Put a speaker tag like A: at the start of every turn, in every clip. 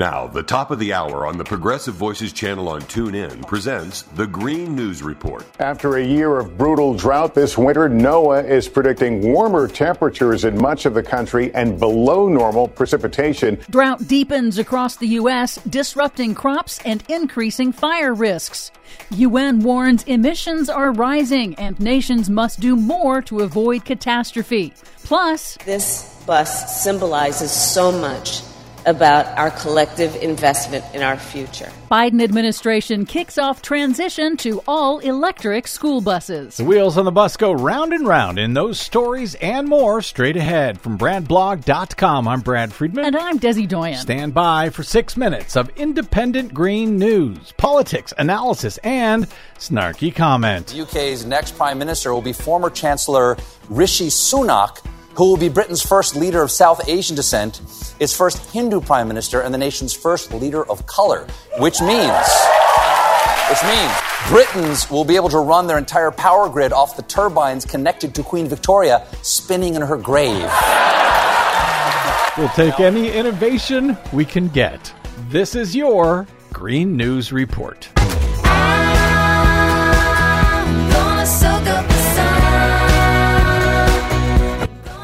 A: Now, the top of the hour on the Progressive Voices channel on TuneIn presents the Green News Report.
B: After a year of brutal drought this winter, NOAA is predicting warmer temperatures in much of the country and below normal precipitation.
C: Drought deepens across the U.S., disrupting crops and increasing fire risks. UN warns emissions are rising and nations must do more to avoid catastrophe. Plus,
D: this bus symbolizes so much about our collective investment in our future.
C: Biden administration kicks off transition to all electric school buses.
E: The wheels on the bus go round and round in those stories and more straight ahead from BradBlog.com. I'm Brad Friedman.
C: And I'm Desi Doyen.
E: Stand by for six minutes of independent green news, politics, analysis, and snarky comment.
F: The UK's next Prime Minister will be former Chancellor Rishi Sunak who will be Britain's first leader of South Asian descent, its first Hindu prime minister, and the nation's first leader of color, which means which means Britons will be able to run their entire power grid off the turbines connected to Queen Victoria spinning in her grave.
E: We'll take any innovation we can get. This is your Green News Report.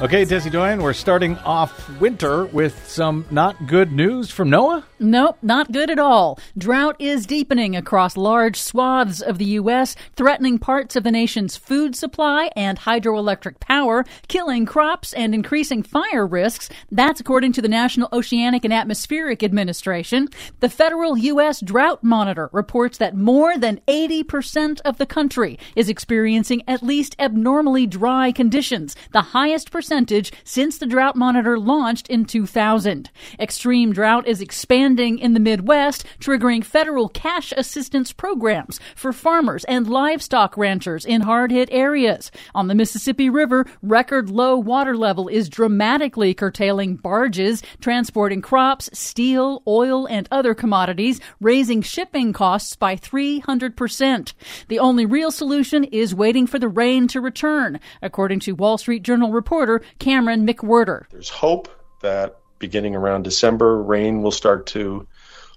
E: Okay, Desi Doyen, we're starting off winter with some not good news from NOAA.
C: Nope, not good at all. Drought is deepening across large swaths of the U.S., threatening parts of the nation's food supply and hydroelectric power, killing crops and increasing fire risks. That's according to the National Oceanic and Atmospheric Administration. The federal U.S. Drought Monitor reports that more than 80% of the country is experiencing at least abnormally dry conditions, the highest percentage percentage since the drought monitor launched in 2000. Extreme drought is expanding in the Midwest, triggering federal cash assistance programs for farmers and livestock ranchers in hard hit areas. On the Mississippi River, record low water level is dramatically curtailing barges transporting crops, steel, oil, and other commodities, raising shipping costs by 300%. The only real solution is waiting for the rain to return, according to Wall Street Journal reporter Cameron McWhirter.
G: There's hope that beginning around December, rain will start to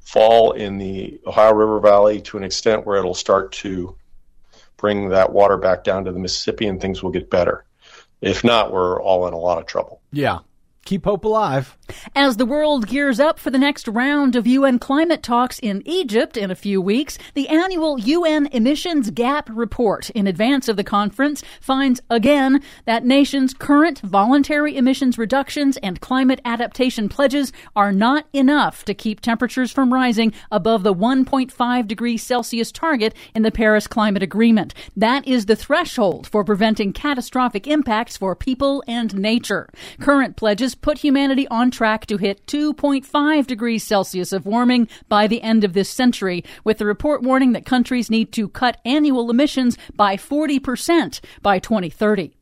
G: fall in the Ohio River Valley to an extent where it'll start to bring that water back down to the Mississippi and things will get better. If not, we're all in a lot of trouble.
E: Yeah keep hope alive.
C: As the world gears up for the next round of UN climate talks in Egypt in a few weeks, the annual UN Emissions Gap Report in advance of the conference finds again that nations' current voluntary emissions reductions and climate adaptation pledges are not enough to keep temperatures from rising above the 1.5 degrees Celsius target in the Paris Climate Agreement. That is the threshold for preventing catastrophic impacts for people and nature. Current pledges put humanity on track to hit 2.5 degrees Celsius of warming by the end of this century, with the report warning that countries need to cut annual emissions by 40% by 2030.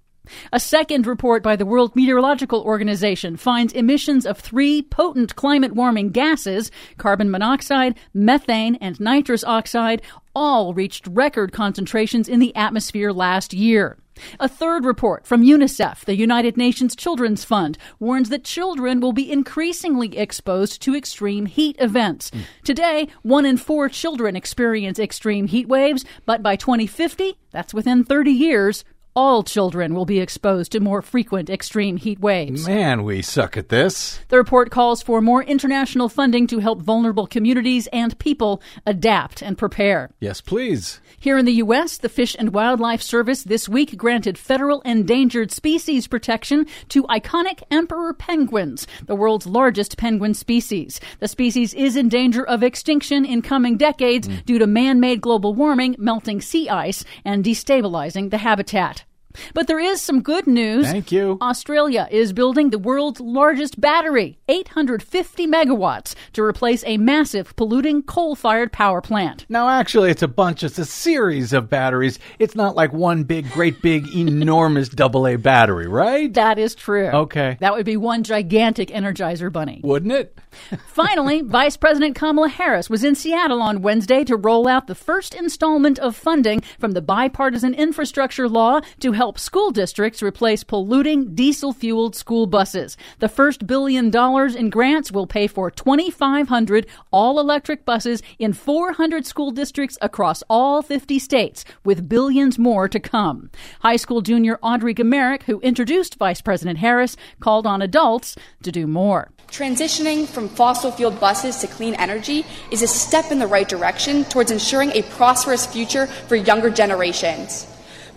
C: A second report by the World Meteorological Organization finds emissions of three potent climate warming gases, carbon monoxide, methane, and nitrous oxide, all reached record concentrations in the atmosphere last year. A third report from UNICEF, the United Nations Children's Fund, warns that children will be increasingly exposed to extreme heat events. Mm. Today, one in four children experience extreme heat waves, but by 2050, that's within 30 years, all children will be exposed to more frequent extreme heat waves.
E: Man, we suck at this.
C: The report calls for more international funding to help vulnerable communities and people adapt and prepare.
E: Yes, please.
C: Here in the U.S., the Fish and Wildlife Service this week granted federal endangered species protection to iconic emperor penguins, the world's largest penguin species. The species is in danger of extinction in coming decades mm. due to man made global warming, melting sea ice, and destabilizing the habitat. But there is some good news.
E: Thank you.
C: Australia is building the world's largest battery, 850 megawatts, to replace a massive polluting coal fired power plant.
E: Now, actually, it's a bunch, it's a series of batteries. It's not like one big, great big, enormous AA battery, right?
C: That is true.
E: Okay.
C: That would be one gigantic Energizer bunny.
E: Wouldn't it?
C: Finally, Vice President Kamala Harris was in Seattle on Wednesday to roll out the first installment of funding from the bipartisan infrastructure law to help help school districts replace polluting diesel fueled school buses. The first billion dollars in grants will pay for 2,500 all electric buses in 400 school districts across all 50 states, with billions more to come. High school junior Audrey Gamerick, who introduced Vice President Harris, called on adults to do more.
H: Transitioning from fossil fueled buses to clean energy is a step in the right direction towards ensuring a prosperous future for younger generations.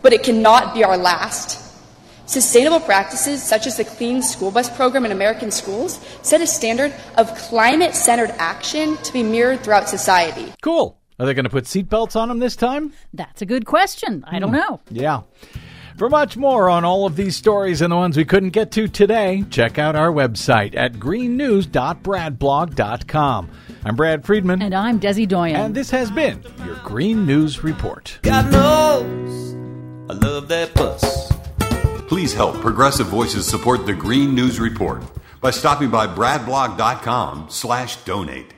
H: But it cannot be our last. Sustainable practices such as the Clean School Bus Program in American schools set a standard of climate centered action to be mirrored throughout society.
E: Cool. Are they going to put seatbelts on them this time?
C: That's a good question. I don't hmm. know.
E: Yeah. For much more on all of these stories and the ones we couldn't get to today, check out our website at greennews.bradblog.com. I'm Brad Friedman.
C: And I'm Desi Doyen.
E: And this has been your Green News Report.
I: God knows I love that bus.
A: Please help Progressive Voices support the Green News Report by stopping by bradblog.com slash donate.